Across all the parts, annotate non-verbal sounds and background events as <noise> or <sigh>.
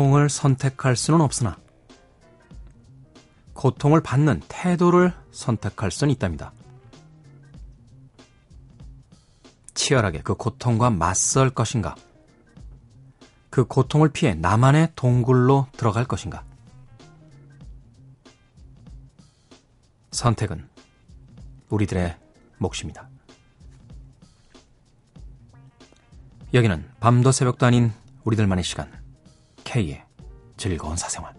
고통을 선택할 수는 없으나 고통을 받는 태도를 선택할 수는 있답니다. 치열하게 그 고통과 맞설 것인가? 그 고통을 피해 나만의 동굴로 들어갈 것인가? 선택은 우리들의 몫입니다. 여기는 밤도 새벽도 아닌 우리들만의 시간. K의 즐거운 사생활.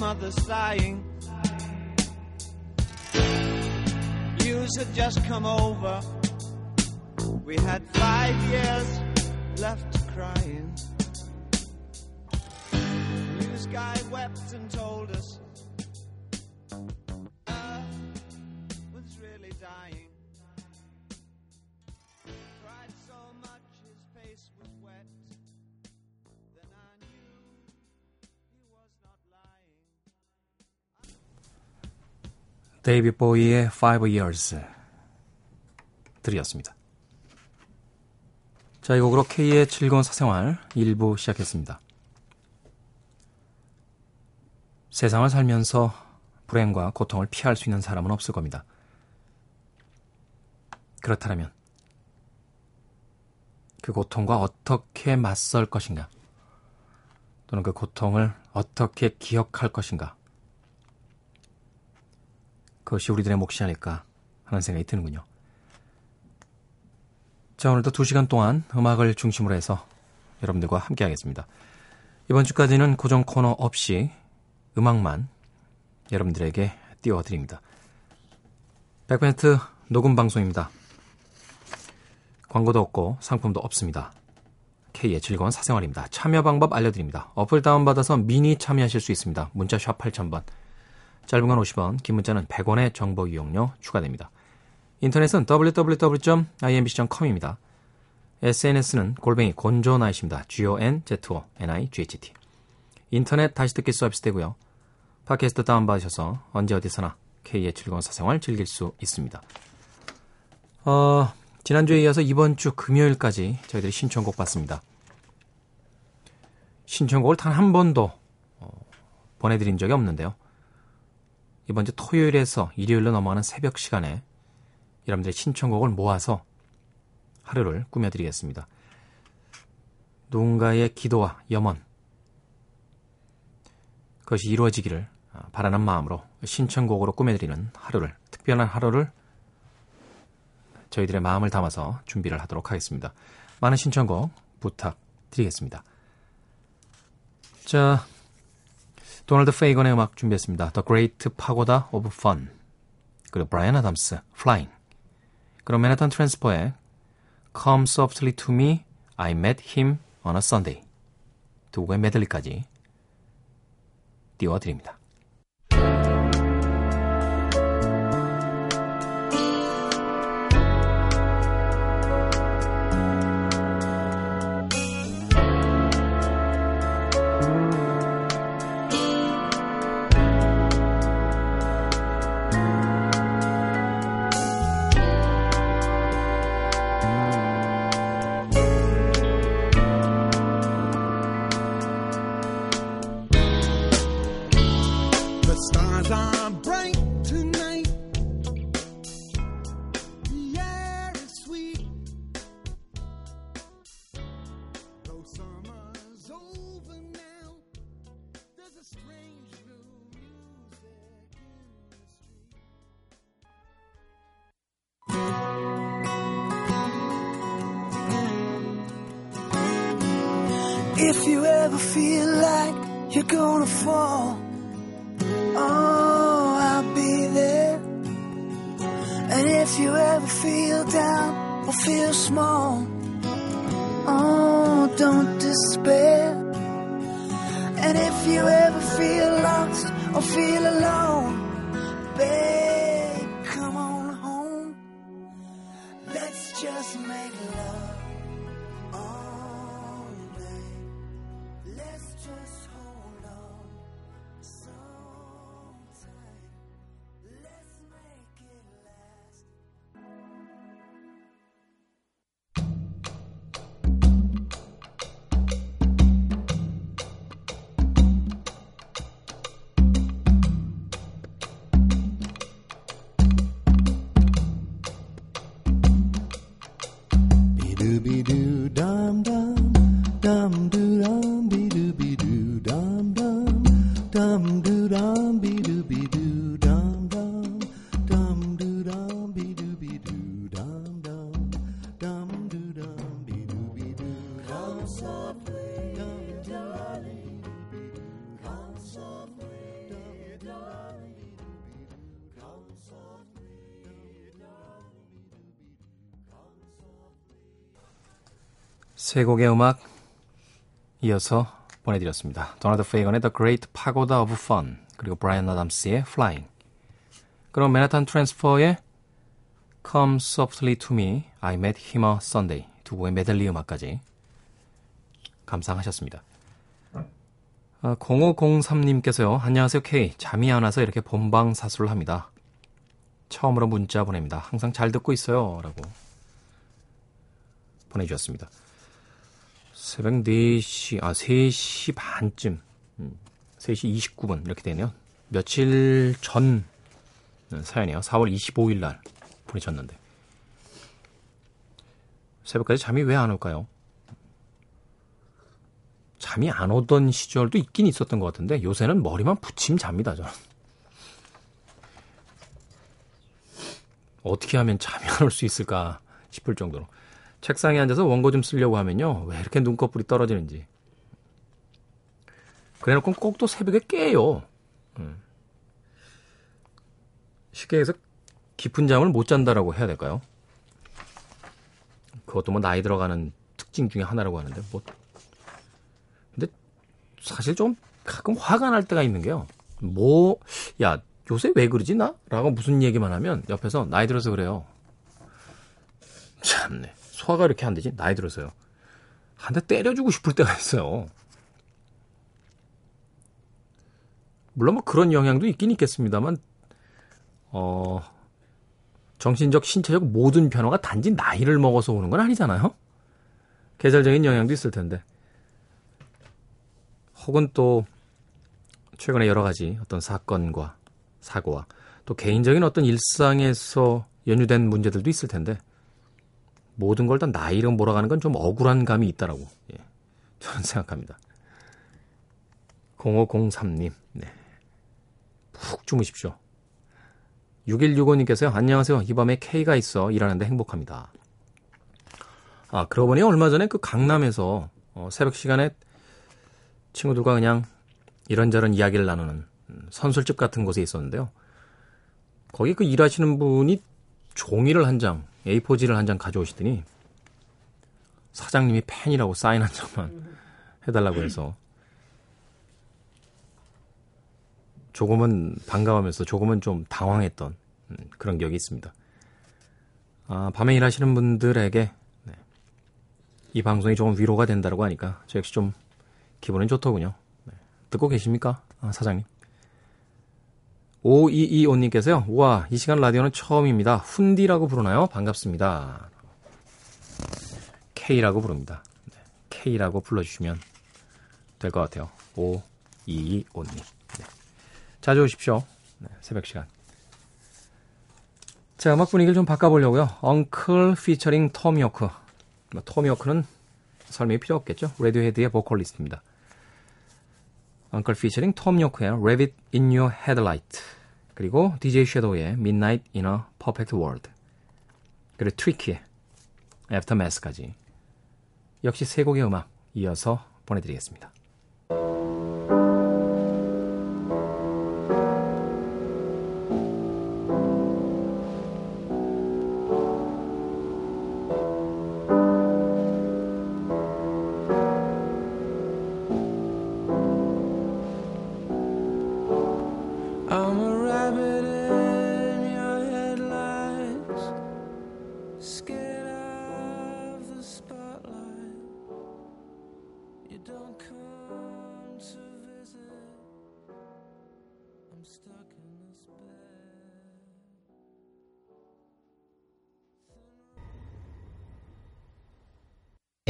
Mother sighing. News had just come over. We had five years left crying. News guy wept and told us 데이비 보이의 Five Years 들이었습니다. 자, 이 곡으로 K의 즐거운 사생활 1부 시작했습니다. 세상을 살면서 불행과 고통을 피할 수 있는 사람은 없을 겁니다. 그렇다면 그 고통과 어떻게 맞설 것인가? 또는 그 고통을 어떻게 기억할 것인가? 그것이 우리들의 몫이 아닐까 하는 생각이 드는군요. 자, 오늘도 2시간 동안 음악을 중심으로 해서 여러분들과 함께 하겠습니다. 이번 주까지는 고정 코너 없이 음악만 여러분들에게 띄워드립니다. 백벤트 녹음 방송입니다. 광고도 없고 상품도 없습니다. K의 즐거운 사생활입니다. 참여 방법 알려드립니다. 어플 다운받아서 미니 참여하실 수 있습니다. 문자 샵 8000번, 짧은 건 50원, 긴 문자는 100원의 정보 이용료 추가됩니다. 인터넷은 www.imbc.com입니다. SNS는 골뱅이 곤조나이십니다. G-O-N-Z-O-N-I-G-H-T. 인터넷 다시 듣기 서비스 되고요. 팟캐스트 다운받으셔서 언제 어디서나 K의 즐거운 사생활 즐길 수 있습니다. 어, 지난주에 이어서 이번 주 금요일까지 저희들이 신청곡 받습니다. 신청곡을 단 한 번도 어, 보내드린 적이 없는데요. 이번 주 토요일에서 일요일로 넘어가는 새벽 시간에 여러분들의 신청곡을 모아서 하루를 꾸며드리겠습니다. 누군가의 기도와 염원, 그것이 이루어지기를 바라는 마음으로 신청곡으로 꾸며드리는 하루를, 특별한 하루를 저희들의 마음을 담아서 준비를 하도록 하겠습니다. 많은 신청곡 부탁드리겠습니다. 자, 도널드 페이건의 음악 준비했습니다. The Great Pagoda of Fun 그리고 브라이언 아담스 Flying 그리고 맨하탄 트랜스퍼의 Come Softly to Me I Met Him on a Sunday 두 곡의 메들리까지 띄워드립니다. If you ever feel like you're gonna fall, oh, I'll be there. And if you ever feel down or feel small, oh, don't despair. And if you ever feel lost or feel alone. Babe, dum doo dum be doo be doo dum dum dum doo dum be doo be doo dum dum dum doo dum be doo be doo dum dum dum doo dum be doo be doo dum softly darling come softly darling come softly 세 곡의 음악 이어서 보내드렸습니다. 도널드 페이건의 The Great Pagoda of Fun 그리고 브라이언 아담스의 Flying 그럼 맨하탄 트랜스퍼의 Come Softly to Me, I Met Him a Sunday 두 곡의 메들리 음악까지 감상하셨습니다. 아, 0503님께서요. 안녕하세요 K. 잠이 안 와서 이렇게 본방 사수를 합니다. 처음으로 문자 보냅니다. 항상 잘 듣고 있어요. 라고 보내주셨습니다. 새벽 4시, 아, 3시 반쯤, 음, 3시 29분 이렇게 되네요. 며칠 전 사연이에요. 4월 25일 날 보내셨는데. 새벽까지 잠이 왜 안 올까요? 잠이 안 오던 시절도 있긴 있었던 것 같은데 요새는 머리만 붙이면 잡니다, 저는. 어떻게 하면 잠이 안 올 수 있을까 싶을 정도로. 책상에 앉아서 원고 좀 쓰려고 하면요. 왜 이렇게 눈꺼풀이 떨어지는지. 그래 놓고 꼭 또 새벽에 깨요. 음. 쉽게 해서 깊은 잠을 못 잔다라고 해야 될까요? 그것도 뭐 나이 들어가는 특징 중에 하나라고 하는데 뭐 근데 사실 좀 가끔 화가 날 때가 있는 게요. 뭐 야 요새 왜 그러지 나? 라고 무슨 얘기만 하면 옆에서 나이 들어서 그래요. 참네. 소화가 이렇게 안 되지? 나이 들어서요. 한 대 때려주고 싶을 때가 있어요. 물론 뭐 그런 영향도 있긴 있겠습니다만, 어, 정신적, 신체적 모든 변화가 단지 나이를 먹어서 오는 건 아니잖아요? 계절적인 영향도 있을 텐데. 혹은 또, 최근에 여러 가지 어떤 사건과 사고와 또 개인적인 어떤 일상에서 연유된 문제들도 있을 텐데, 모든 걸 다 나이로 몰아가는 건 좀 억울한 감이 있다라고 예, 저는 생각합니다. 0503님, 네. 푹 주무십시오. 6165님께서요, 안녕하세요. 이 밤에 K가 있어 일하는데 행복합니다. 아, 그러고 보니 얼마 전에 그 강남에서 어, 새벽 시간에 친구들과 그냥 이런저런 이야기를 나누는 음, 선술집 같은 곳에 있었는데요. 거기 그 일하시는 분이 종이를 한 장, A4지를 한 장 가져오시더니 사장님이 팬이라고 사인 한 장만 해달라고 해서 조금은 반가워하면서 조금은 좀 당황했던 음, 그런 기억이 있습니다. 아, 밤에 일하시는 분들에게 네, 이 방송이 조금 위로가 된다고 하니까 저 역시 좀 기분은 좋더군요. 네, 듣고 계십니까? 아, 사장님. 5225님께서요. 우와, 이 시간 라디오는 처음입니다. 훈디라고 부르나요? 반갑습니다. K라고 부릅니다. 네, K라고 불러주시면 될 것 같아요. 5225님. 네. 자주 오십시오. 네, 새벽 시간. 자, 음악 분위기를 좀 바꿔보려고요. 엉클 피처링 톰 요크. 뭐, 톰 요크는 설명이 필요 없겠죠? 레디오헤드의 보컬리스트입니다. 엉클 피처링 톰 요크의 Rabbit in Your Headlight 그리고 DJ 섀도우의 Midnight in a Perfect World 그리고 트리키의 Aftermath까지 역시 세 곡의 음악 이어서 보내드리겠습니다.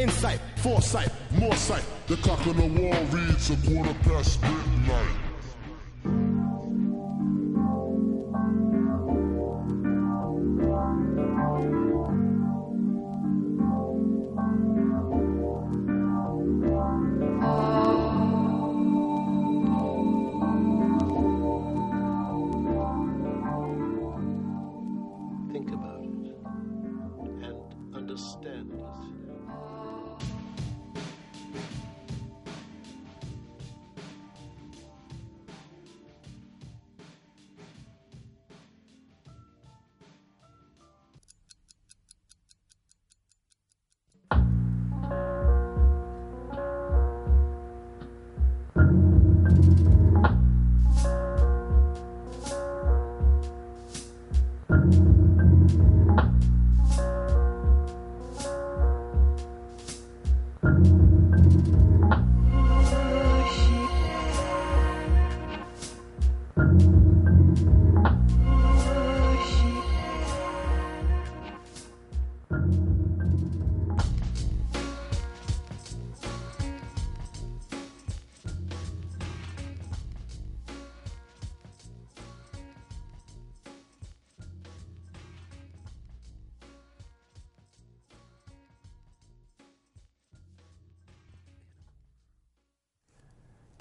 Insight, foresight, more sight. The clock on the wall reads a quarter past midnight.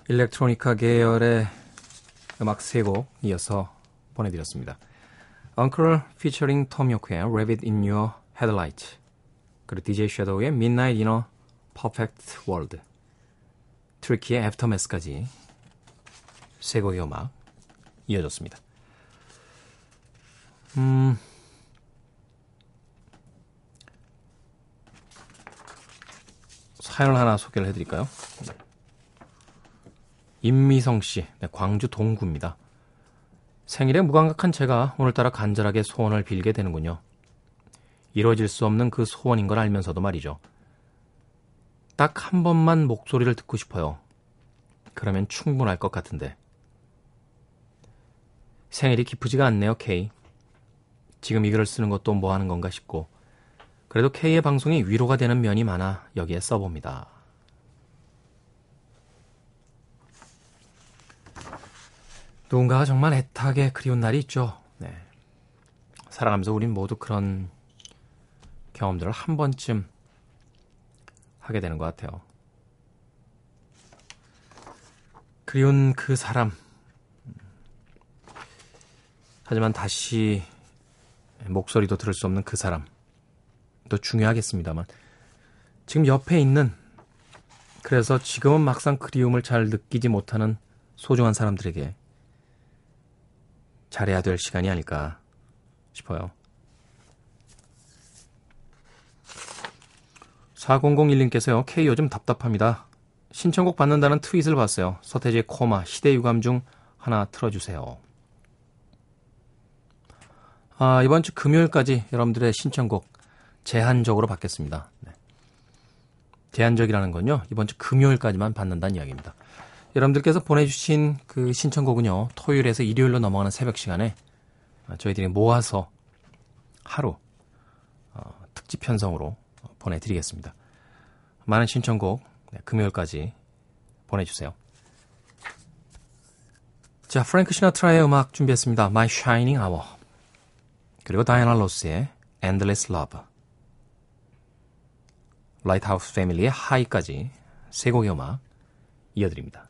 일렉트로니카 계열의 음악 세 곡 이어서 보내드렸습니다. Uncle featuring Tom York의 Rabbit in Your Headlight 그리고 DJ Shadow의 Midnight in a Perfect World 트리키의 Aftermath까지 세 곡의 음악 이어졌습니다. 음... 사연을 하나 소개를 해드릴까요? 임미성 씨, 네, 광주 동구입니다. 생일에 무감각한 제가 오늘따라 간절하게 소원을 빌게 되는군요. 이루어질 수 없는 그 소원인 걸 알면서도 말이죠. 딱 한 번만 목소리를 듣고 싶어요. 그러면 충분할 것 같은데. 생일이 기쁘지가 않네요, K. 지금 이 글을 쓰는 것도 뭐 하는 건가 싶고. 그래도 K의 방송이 위로가 되는 면이 많아 여기에 써봅니다. 누군가가 정말 애타게 그리운 날이 있죠. 네. 살아가면서 우린 모두 그런 경험들을 한 번쯤 하게 되는 것 같아요. 그리운 그 사람. 하지만 다시 목소리도 들을 수 없는 그 사람. 또 중요하겠습니다만. 지금 옆에 있는, 그래서 지금은 막상 그리움을 잘 느끼지 못하는 소중한 사람들에게 잘해야 될 시간이 아닐까 싶어요. 4001님께서요, K 요즘 답답합니다. 신청곡 받는다는 트윗을 봤어요. 서태지의 코마, 시대 유감 중 하나 틀어주세요. 아, 이번 주 금요일까지 여러분들의 신청곡 제한적으로 받겠습니다. 네. 제한적이라는 건요, 이번 주 금요일까지만 받는다는 이야기입니다. 여러분들께서 보내주신 그 신청곡은요, 토요일에서 일요일로 넘어가는 새벽 시간에 저희들이 모아서 하루 어, 특집 편성으로 보내드리겠습니다. 많은 신청곡 네, 금요일까지 보내주세요. 자, 프랭크 시나트라의 음악 준비했습니다. My Shining Hour. 그리고 다이애나 로스의 Endless Love. 라이트하우스 패밀리의 High까지 세 곡의 음악 이어드립니다.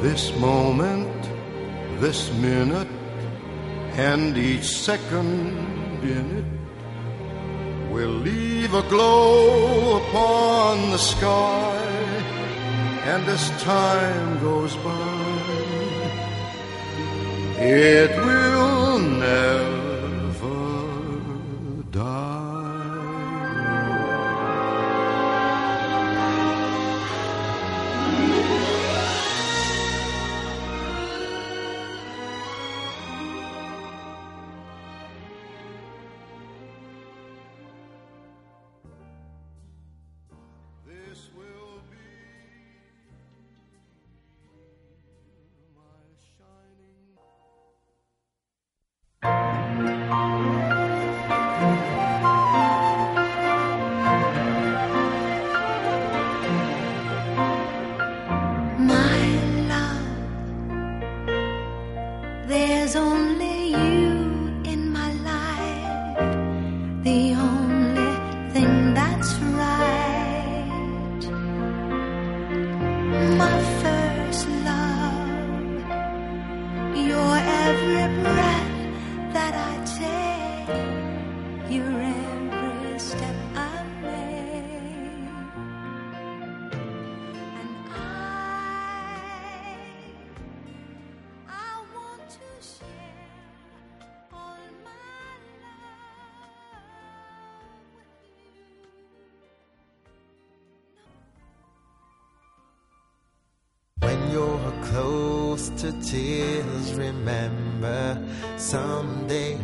This moment, this minute, and each second in it will leave a glow upon the sky. And as time goes by, it will never close to tears. Remember, someday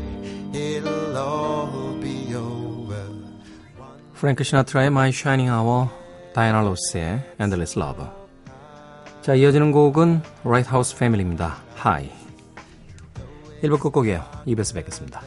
it'll all be over. 프랭크 시나트라의 My Shining Hour, 다이애나 로스의 Endless Love. 자, 이어지는 곡은 Right House Family입니다. Hi. 1부 끝곡이에요. 2부에서 뵙겠습니다.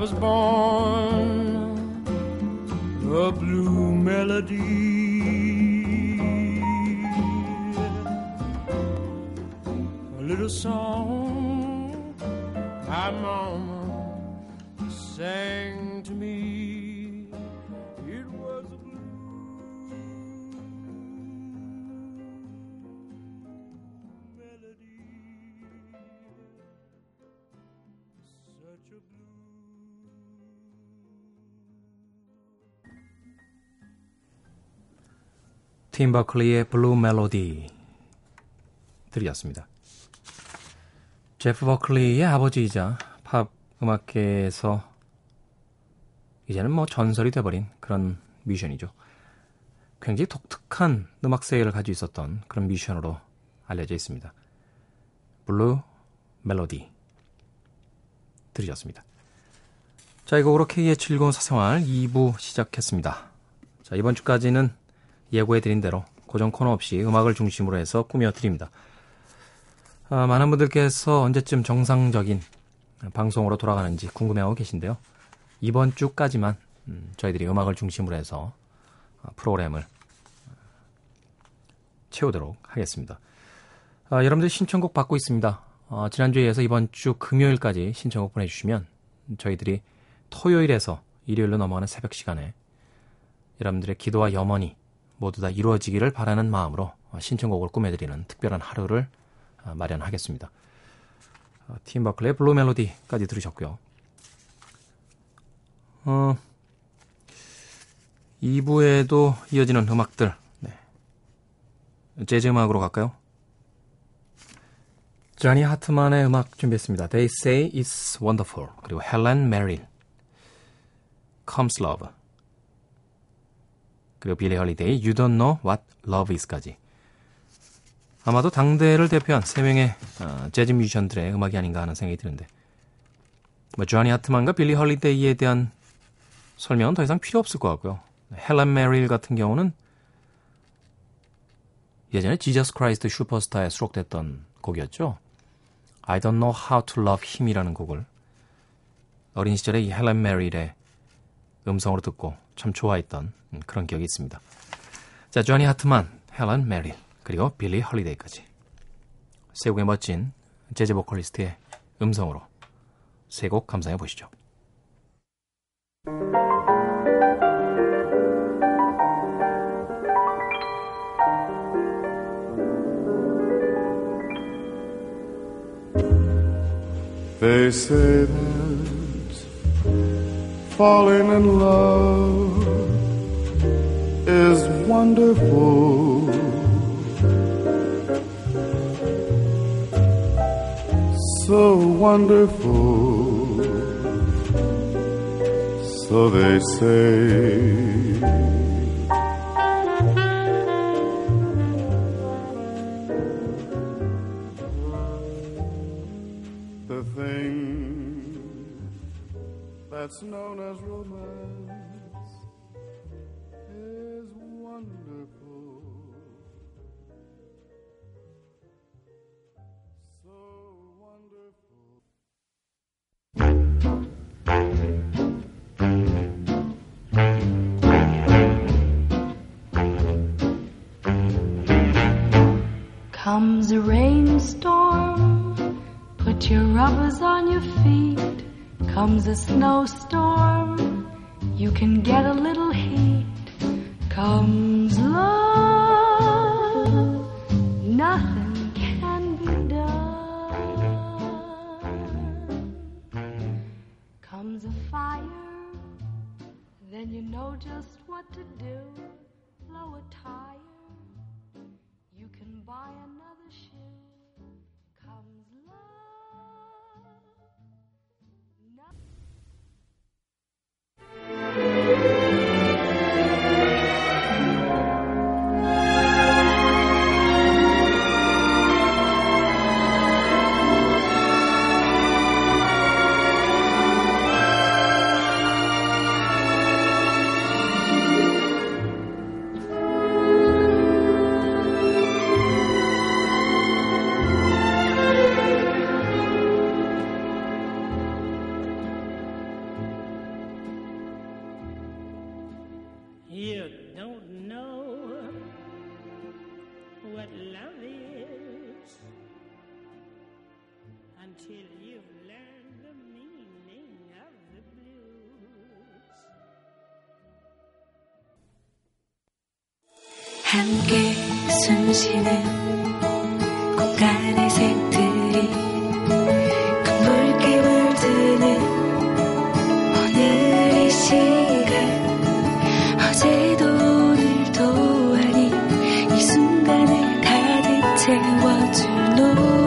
Was born 팀 버클리의 Blue Melody 들으셨습니다. 제프 버클리의 아버지이자 팝 음악계에서 이제는 뭐 전설이 돼버린 그런 뮤지션이죠. 굉장히 독특한 음악 세계를 가지고 있었던 그런 뮤지션으로 알려져 있습니다. Blue Melody 들으셨습니다. 자, 이 곡으로 K의 즐거운 사생활 2부 시작했습니다. 자, 이번 주까지는 예고해드린 대로 고정 코너 없이 음악을 중심으로 해서 꾸며드립니다. 아, 많은 분들께서 언제쯤 정상적인 방송으로 돌아가는지 궁금해하고 계신데요. 이번 주까지만 음, 저희들이 음악을 중심으로 해서 아, 프로그램을 채우도록 하겠습니다. 아, 여러분들 신청곡 받고 있습니다. 아, 지난주에 이어서 이번 주 금요일까지 신청곡 보내주시면 저희들이 토요일에서 일요일로 넘어가는 새벽 시간에 여러분들의 기도와 염원이 모두 다 이루어지기를 바라는 마음으로 신청곡을 꾸며드리는 특별한 하루를 아, 마련하겠습니다. 아, 팀 버클리의 Blue Melody까지 들으셨고요. 어, 2부에도 이어지는 음악들, 네. 재즈 음악으로 갈까요? 자니 하트만의 음악 준비했습니다. They say it's wonderful. 그리고 헬렌 메릴, Comes Love. 그리고 빌리 헐리데이, You Don't Know What Love Is까지. 아마도 당대를 대표한 세 명의 어, 재즈 뮤지션들의 음악이 아닌가 하는 생각이 드는데, 뭐 조니 하트만과 빌리 헐리데이에 대한 설명은 더 이상 필요 없을 것 같고요. 헬렌 메릴 같은 경우는 예전에 Jesus Christ Superstar에 수록됐던 곡이었죠. I don't know how to love him이라는 곡을 어린 시절에 이 헬렌 메릴의 음성으로 듣고 참 좋아했던 그런 기억이 있습니다. 자, 조니 하트만, 헬렌 메릴, 그리고 빌리 헐리데이까지 세 곡의 멋진 재즈 보컬리스트의 음성으로 세 곡 감상해 보시죠. They say that falling in love is wonderful. So wonderful. So they say. the thing that's known as romance Comes a rainstorm, put your rubbers on your feet. Comes a snowstorm, you can get a little heat. Comes love, nothing can be done. Comes a fire, then you know just what to do. Blow a tire, you can buy another 숨쉬는 공간의 색들이 붉게 물드는 오늘 이 시간. 어제도 오늘도 아닌 이 순간을 가득 채워줄 노래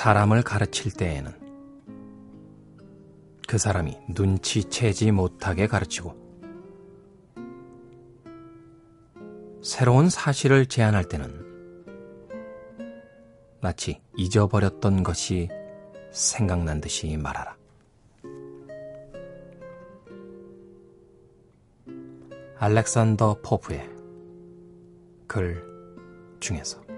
사람을 가르칠 때에는 그 사람이 눈치채지 못하게 가르치고 새로운 사실을 제안할 때는 마치 잊어버렸던 것이 생각난 듯이 말하라. 알렉산더 포프의 글 중에서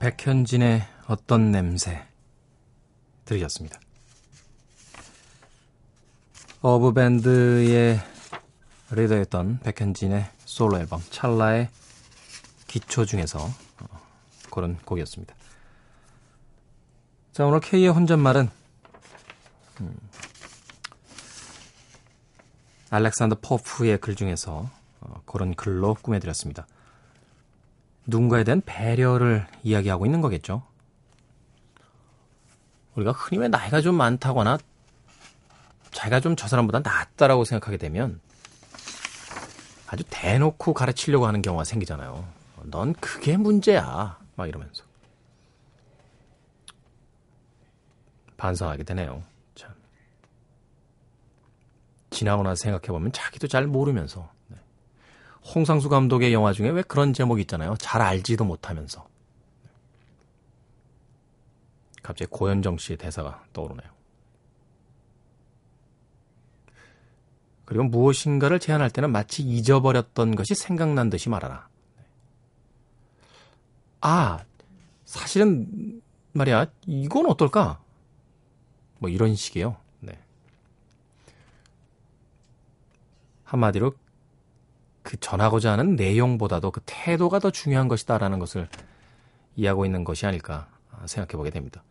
백현진의 어떤 냄새 들으셨습니다. 어브밴드의 리더였던 백현진의 솔로 앨범 찰나의 기초 중에서 어, 고른 곡이었습니다. 자 오늘 K의 혼잣말은 음, 알렉산더 포프의 글 중에서 어, 그런 글로 꾸며드렸습니다. 누군가에 대한 배려를 이야기하고 있는 거겠죠. 우리가 흔히 왜 나이가 좀 많다거나 자기가 좀 저 사람보다 낫다라고 생각하게 되면 아주 대놓고 가르치려고 하는 경우가 생기잖아요. 넌 그게 문제야. 막 이러면서. 반성하게 되네요. 참. 지나고 나서 생각해보면 자기도 잘 모르면서 네. 홍상수 감독의 영화 중에 왜 그런 제목이 있잖아요. 잘 알지도 못하면서 갑자기 고현정 씨의 대사가 떠오르네요. 그리고 무엇인가를 제안할 때는 마치 잊어버렸던 것이 생각난 듯이 말하라. 아, 사실은 말이야, 이건 어떨까? 뭐 이런 식이에요. 네. 한마디로 그 전하고자 하는 내용보다도 그 태도가 더 중요한 것이다라는 것을 이해하고 있는 것이 아닐까 생각해 보게 됩니다.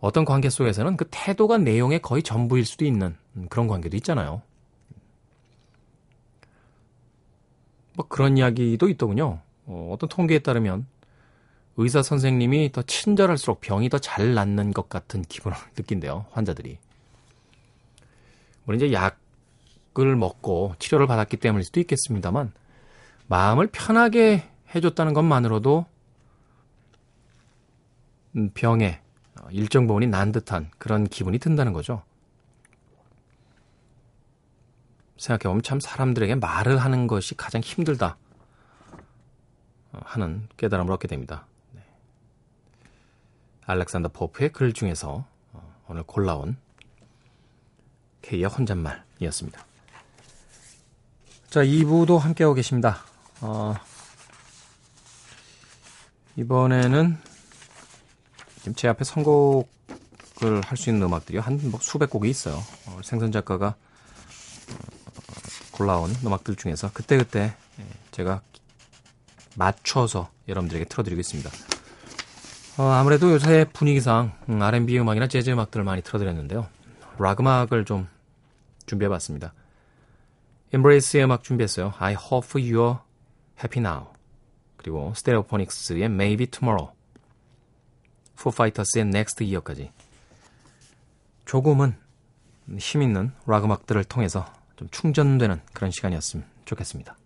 어떤 관계 속에서는 그 태도가 내용의 거의 전부일 수도 있는 그런 관계도 있잖아요. 뭐 그런 이야기도 있더군요. 어, 어떤 통계에 따르면 의사 선생님이 더 친절할수록 병이 더 잘 낫는 것 같은 기분을 <laughs> 느낀대요. 환자들이. 물론 이제 약 을 먹고 치료를 받았기 때문일 수도 있겠습니다만 마음을 편하게 해줬다는 것만으로도 음, 병에 일정 부분이 난 듯한 그런 기분이 든다는 거죠. 생각해보면 참 사람들에게 말을 하는 것이 가장 힘들다 하는 깨달음을 얻게 됩니다. 네. 알렉산더 포프의 글 중에서 어, 오늘 골라온 K의 혼잣말이었습니다. 자, 2부도 함께하고 계십니다. 어, 이번에는 제 앞에 선곡을 할 수 있는 음악들이 한 뭐 수백 곡이 있어요. 어, 생선 작가가 어, 골라온 음악들 중에서 그때그때 예, 제가 맞춰서 여러분들에게 틀어드리고 있습니다. 어, 아무래도 요새 분위기상 음, R&B 음악이나 재즈 음악들을 많이 틀어드렸는데요. 락 음악을 좀 준비해봤습니다. Embrace의 음악 준비했어요. I hope you're happy now. 그리고 스테레오포닉스의 Maybe Tomorrow. 포파이터스의 Next Year까지 조금은 힘있는 락 음악들을 통해서 좀 충전되는 그런 시간이었으면 좋겠습니다.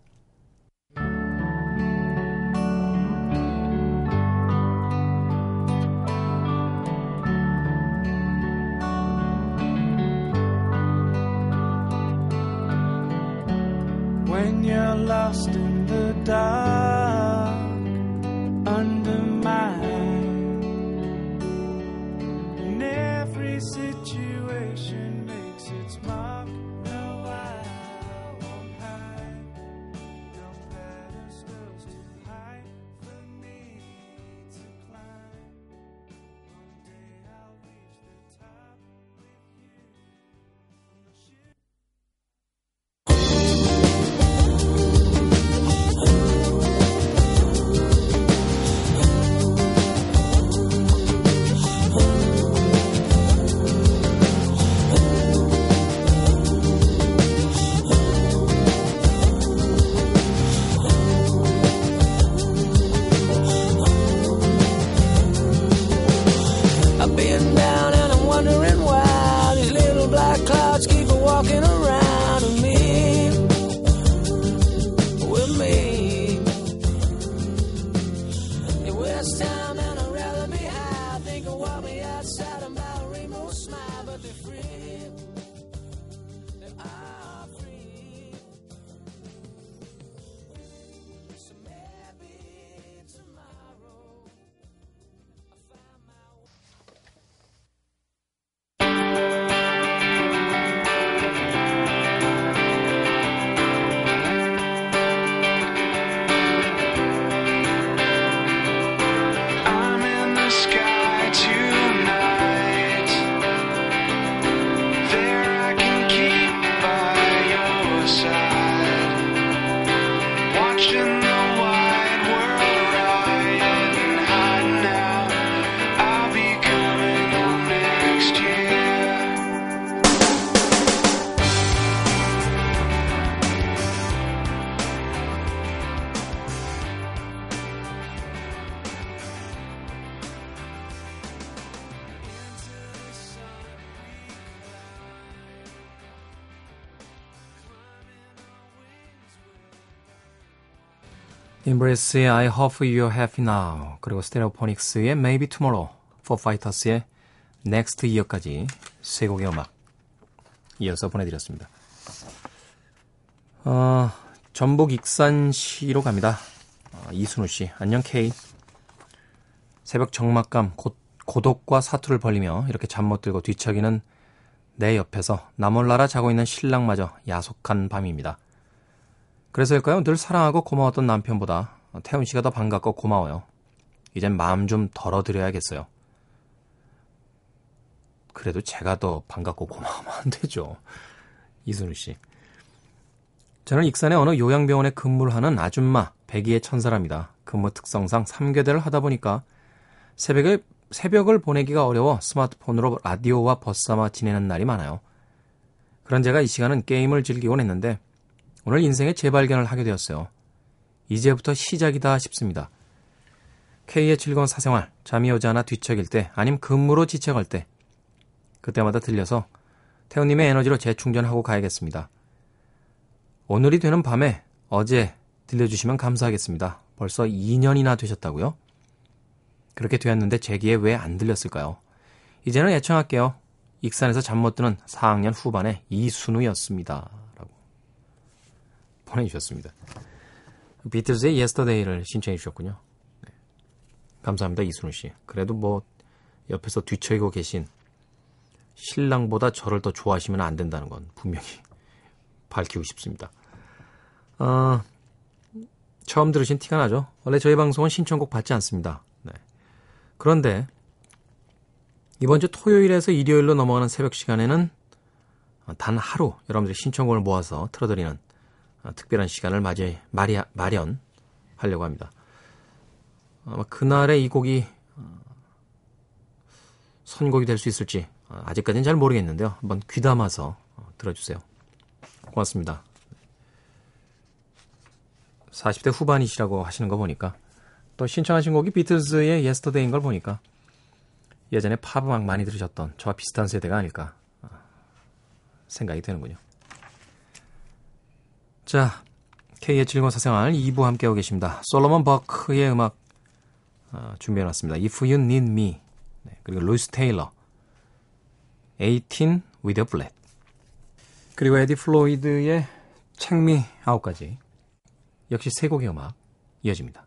When you're lost in the dark privately free. Embrace의 I hope you're happy now 그리고 스테레오포닉스의 Maybe Tomorrow, Foo Fighters의 Next Year까지 세 곡의 음악 이어서 보내드렸습니다. 어, 전북 익산시로 갑니다. 어, 이순우 씨, 안녕 K. 새벽 정막감, 고, 고독과 사투를 벌리며 이렇게 잠 못 들고 뒤척이는 내 옆에서 나몰라라 자고 있는 신랑마저 야속한 밤입니다. 그래서일까요? 늘 사랑하고 고마웠던 남편보다 태훈 씨가 더 반갑고 고마워요. 이젠 마음 좀 덜어드려야겠어요. 그래도 제가 더 반갑고 고마우면 안 되죠. 이순우 씨. 저는 익산의 어느 요양병원에 근무를 하는 아줌마, 백이의 천사랍니다. 근무 특성상 3교대를 하다 보니까 새벽에, 새벽을 보내기가 어려워 스마트폰으로 라디오와 버스아마 지내는 날이 많아요. 그런 제가 이 시간은 게임을 즐기곤 했는데 오늘 인생의 재발견을 하게 되었어요. 이제부터 시작이다 싶습니다. K의 즐거운 사생활, 잠이 오지 않아 뒤척일 때, 아님 근무로 지쳐갈 때, 그때마다 들려서 태훈님의 에너지로 재충전하고 가야겠습니다. 오늘이 되는 밤에 어제 들려주시면 감사하겠습니다. 벌써 2년이나 되셨다고요? 그렇게 되었는데 제기에 왜 안 들렸을까요? 이제는 애청할게요. 익산에서 잠 못 드는 4학년 후반의 이순우였습니다. 보내주셨습니다. 비틀즈의 Yesterday를 신청해 주셨군요. 네. 감사합니다, 이순우 씨. 그래도 뭐 옆에서 뒤처이고 계신 신랑보다 저를 더 좋아하시면 안 된다는 건 분명히 <laughs> 밝히고 싶습니다. 어, 처음 들으신 티가 나죠? 원래 저희 방송은 신청곡 받지 않습니다. 네. 그런데 이번 주 토요일에서 일요일로 넘어가는 새벽 시간에는 단 하루 여러분들의 신청곡을 모아서 틀어드리는 특별한 시간을 맞이, 마리, 마련하려고 합니다. 아마 그날에 이 곡이 어, 선곡이 될 수 있을지 어, 아직까지는 잘 모르겠는데요. 한번 귀담아서 어, 들어주세요. 고맙습니다. 40대 후반이시라고 하시는 거 보니까 또 신청하신 곡이 비틀즈의 Yesterday인 걸 보니까 예전에 팝 음악 많이 들으셨던 저와 비슷한 세대가 아닐까 어, 생각이 되는군요. 자, K의 즐거운 사생활 2부 함께하고 계십니다. 솔로몬 버크의 음악 어, 준비해놨습니다. If You Need Me 네, 그리고 루이스 테일러 18 with a Bullet 그리고 에디 플로이드의 책미 아웃까지 역시 세 곡의 음악 이어집니다.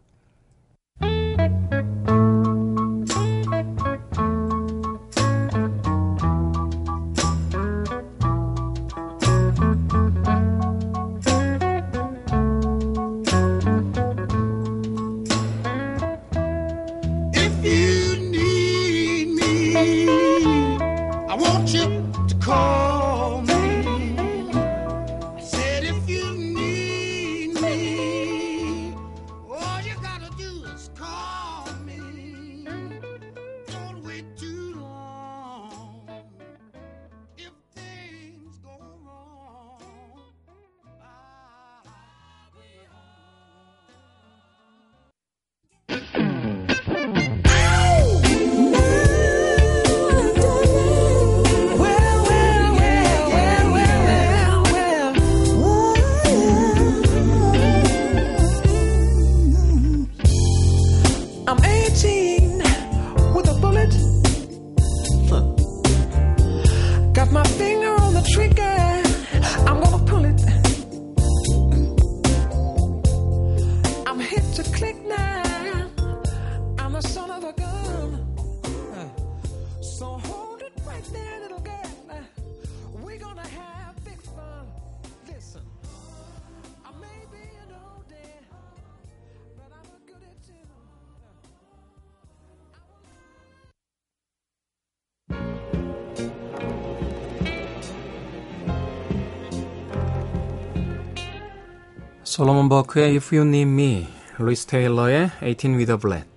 솔로몬 버크의 If You Need Me, 루이스 테일러의 18 with a Bullet,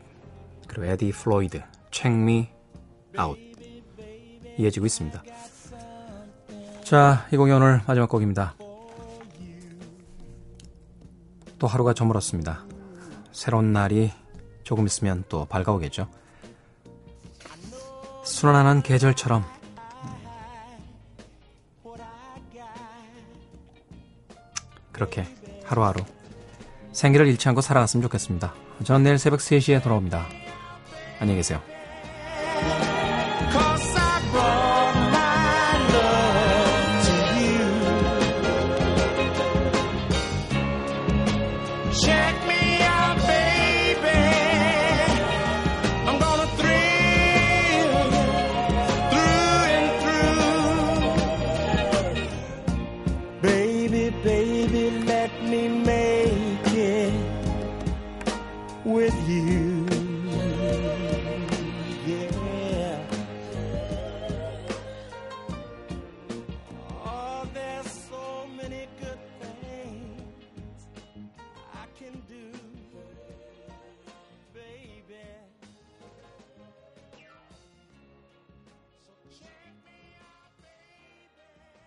그리고 에디 플로이드, Check Me Out 이어지고 있습니다. 자, 이 곡이 오늘 마지막 곡입니다. 또 하루가 저물었습니다. 새로운 날이 조금 있으면 또 밝아오겠죠. 순환하는 계절처럼 그렇게 하루하루 생기를 잃지 않고 살아갔으면 좋겠습니다. 저는 내일 새벽 3시에 돌아옵니다. 안녕히 계세요.